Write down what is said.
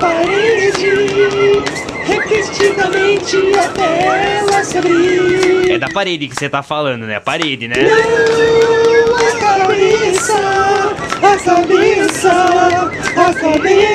parede, repetidamente até ela se abrir. É da parede que você tá falando, né? A parede, né? Não, é a cabeça, a cabeça, a cabeça.